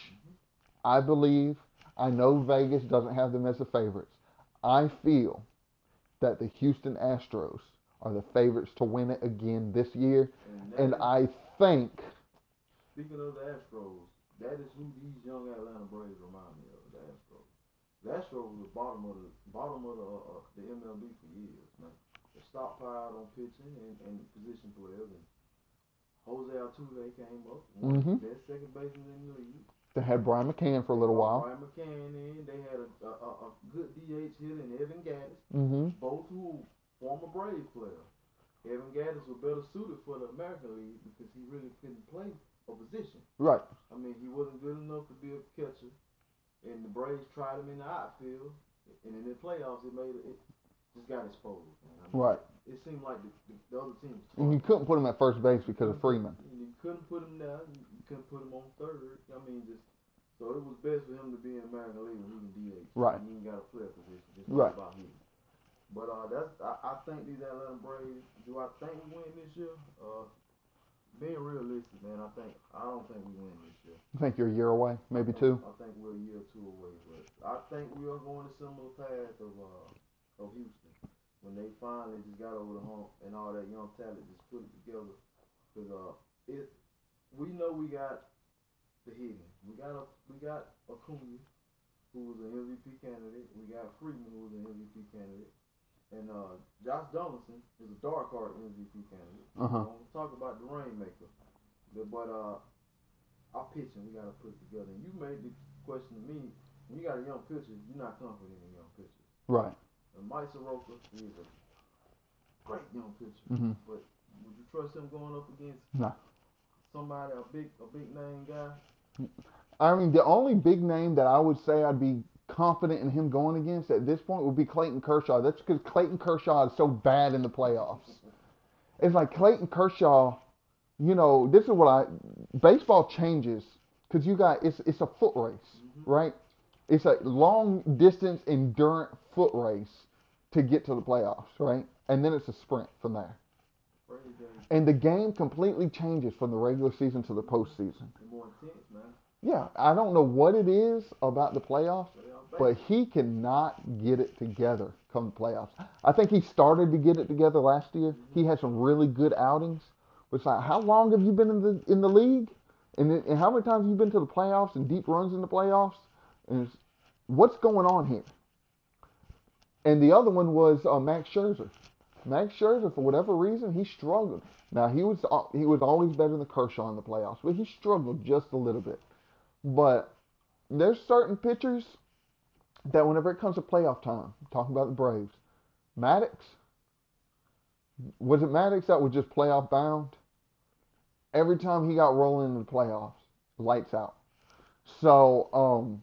I believe I know Vegas doesn't have them as the favorites. I feel that the Houston Astros are the favorites to win it again this year. And, And I think Speaking of the Astros, that is who these young Atlanta Braves remind me of. Astros. The was the bottom of the bottom of the uh, the MLB for years, man. They stockpiled on pitching and, and position players, and Jose Altuve came up, one of Mhm. the best second baseman in the league. they had Brian McCann for a little while. Brian McCann in. They had a, a, a, a good DH hitter in Evan Gattis, Mm-hmm. both who former Braves players. Evan Gattis was better suited for the American League because he really couldn't play a position. Right. I mean, he wasn't good enough to be a catcher, and the Braves tried him in the outfield, and in the playoffs, it made it, it just got exposed. I mean, Right. It seemed like the, the, the other team. And you couldn't put him at first base because of Freeman. and you couldn't put him there. You couldn't put him on third. I mean, just so it was best for him to be in the American League when he can DH. Right. He ain't got a player position. Just Right. about him. But uh, that's I, I think these Atlanta Braves. Do I think we win this year? Uh, being realistic, man, I think I don't think we win this year. I think you're a year away, maybe two. I think we're a year or two away, but I think we are going a similar path of uh, of Houston when they finally just got over the hump and all that young talent just put it together. Cause uh, it we know we got the hitting. We got a we got Acuna, who was an MVP candidate. We got Freeman, who was an MVP candidate. And uh, Josh Donaldson is a dark horse MVP candidate. Uh-huh. Don't talk about the rainmaker, but, but uh, our pitching we got to put it together. And you made the question to me: when you got a young pitcher, you're not confident in young pitchers. Right. And Mike Soroka is a great young pitcher, hmm but would you trust him going up against No. somebody a big a big name guy? I mean, the only big name that I would say I'd be confident in him going against at this point would be Clayton Kershaw. That's because Clayton Kershaw is so bad in the playoffs. It's like Clayton Kershaw. You know, this is what I baseball changes because you got it's it's a foot race, mm-hmm. right? It's a long distance endurance foot race to get to the playoffs, right? And then it's a sprint from there. And the game completely changes from the regular season to the postseason. more intense, man. Yeah, I don't know what it is about the playoffs, They are bad. But he cannot get it together come playoffs. I think he started to get it together last year. He had some really good outings. It's like, how long have you been in the in the league? And, and how many times have you been to the playoffs and deep runs in the playoffs? And what's going on here? And the other one was uh, Max Scherzer. Max Scherzer, for whatever reason, he struggled. Now he was uh, he was always better than Kershaw in the playoffs, but he struggled just a little bit. But there's certain pitchers that whenever it comes to playoff time, talking about the Braves, Maddux, was it Maddux that was just playoff bound? Every time he got rolling in the playoffs, lights out. So um,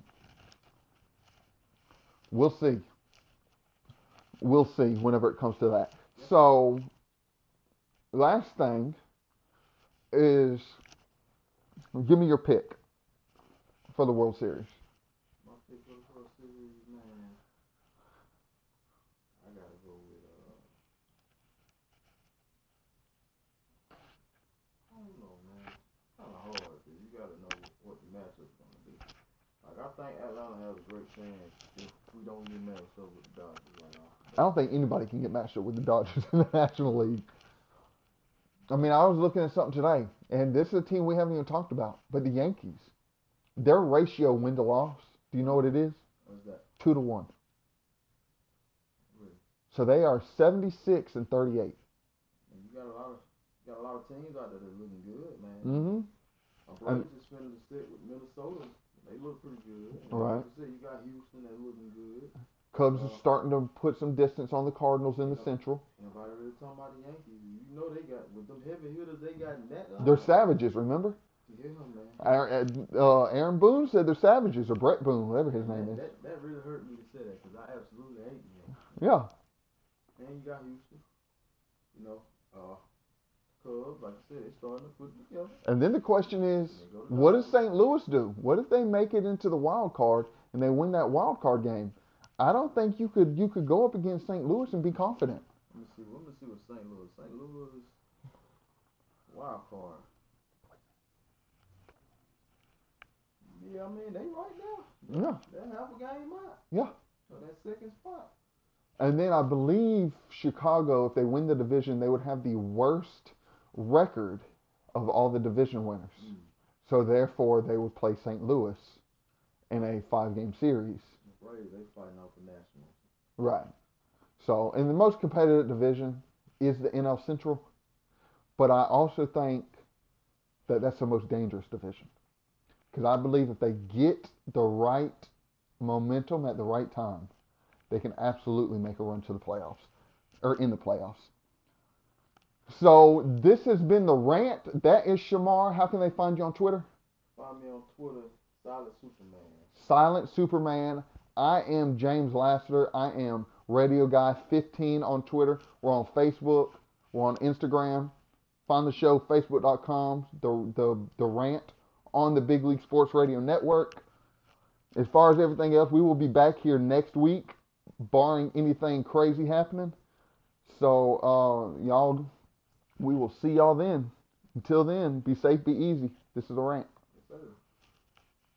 we'll see. We'll see whenever it comes to that. So last thing is give me your pick for the World Series. My pick for the World Series, man. I gotta go with uh. I don't know, man. Kind of hard because you gotta know what the matchup's gonna be. Like Atlanta has a great chance if we don't get matched up with the Dodgers right now. I don't think anybody can get matched up with the Dodgers in the National League. I mean, I was looking at something today, and this is a team we haven't even talked about, but the Yankees, their ratio win to loss, do you know what it is? What's that? Two to one. Really? So they are 76 and 38. And you got a lot of you got a lot of teams out there that's looking good, man. Mm-hmm. I'm just finished the stick with Minnesota. They look pretty good. And Right. Like I said, you got Houston that's looking good. Cubs are starting to put some distance on the Cardinals in the Central. Nobody really talking about the Yankees. You know they got with them heavy hitters they got that line. They're savages, remember? Yeah, man. Aaron, uh, Aaron Boone said they're savages, or Brett Boone, whatever his name is. That, that really hurt me to say that because I absolutely hate Yankees. Yeah. And you got Houston. You know, uh, And then the question is, They what does St. Louis do? What if they make it into the wild card and they win that wild card game? I don't think you could you could go up against St. Louis and be confident. Let me see. Let me see what St. Louis. St. Louis wild card. Yeah, I mean they right now. Yeah. They're half a game up. Yeah. So that second spot. And then I believe Chicago, if they win the division, they would have the worst record of all the division winners. Mm. So therefore, they would play St. Louis in a five-game series. Braves, they fighting out the Nationals. Right. So, and the most competitive division is the NL Central, but I also think that that's the most dangerous division because I believe if they get the right momentum at the right time, they can absolutely make a run to the playoffs or in the playoffs. So this has been the rant. That is Shamar. How can they find you on Twitter? Find me on Twitter, Silent Superman. Silent Superman. I am James Lassiter. I am Radio Guy 15 on Twitter. We're on Facebook. We're on Instagram. Find the show facebook.com. The the the rant on the Big League Sports Radio Network. As far as everything else, we will be back here next week, barring anything crazy happening. So uh, y'all, we will see y'all then. Until then, be safe, be easy. This is a rant.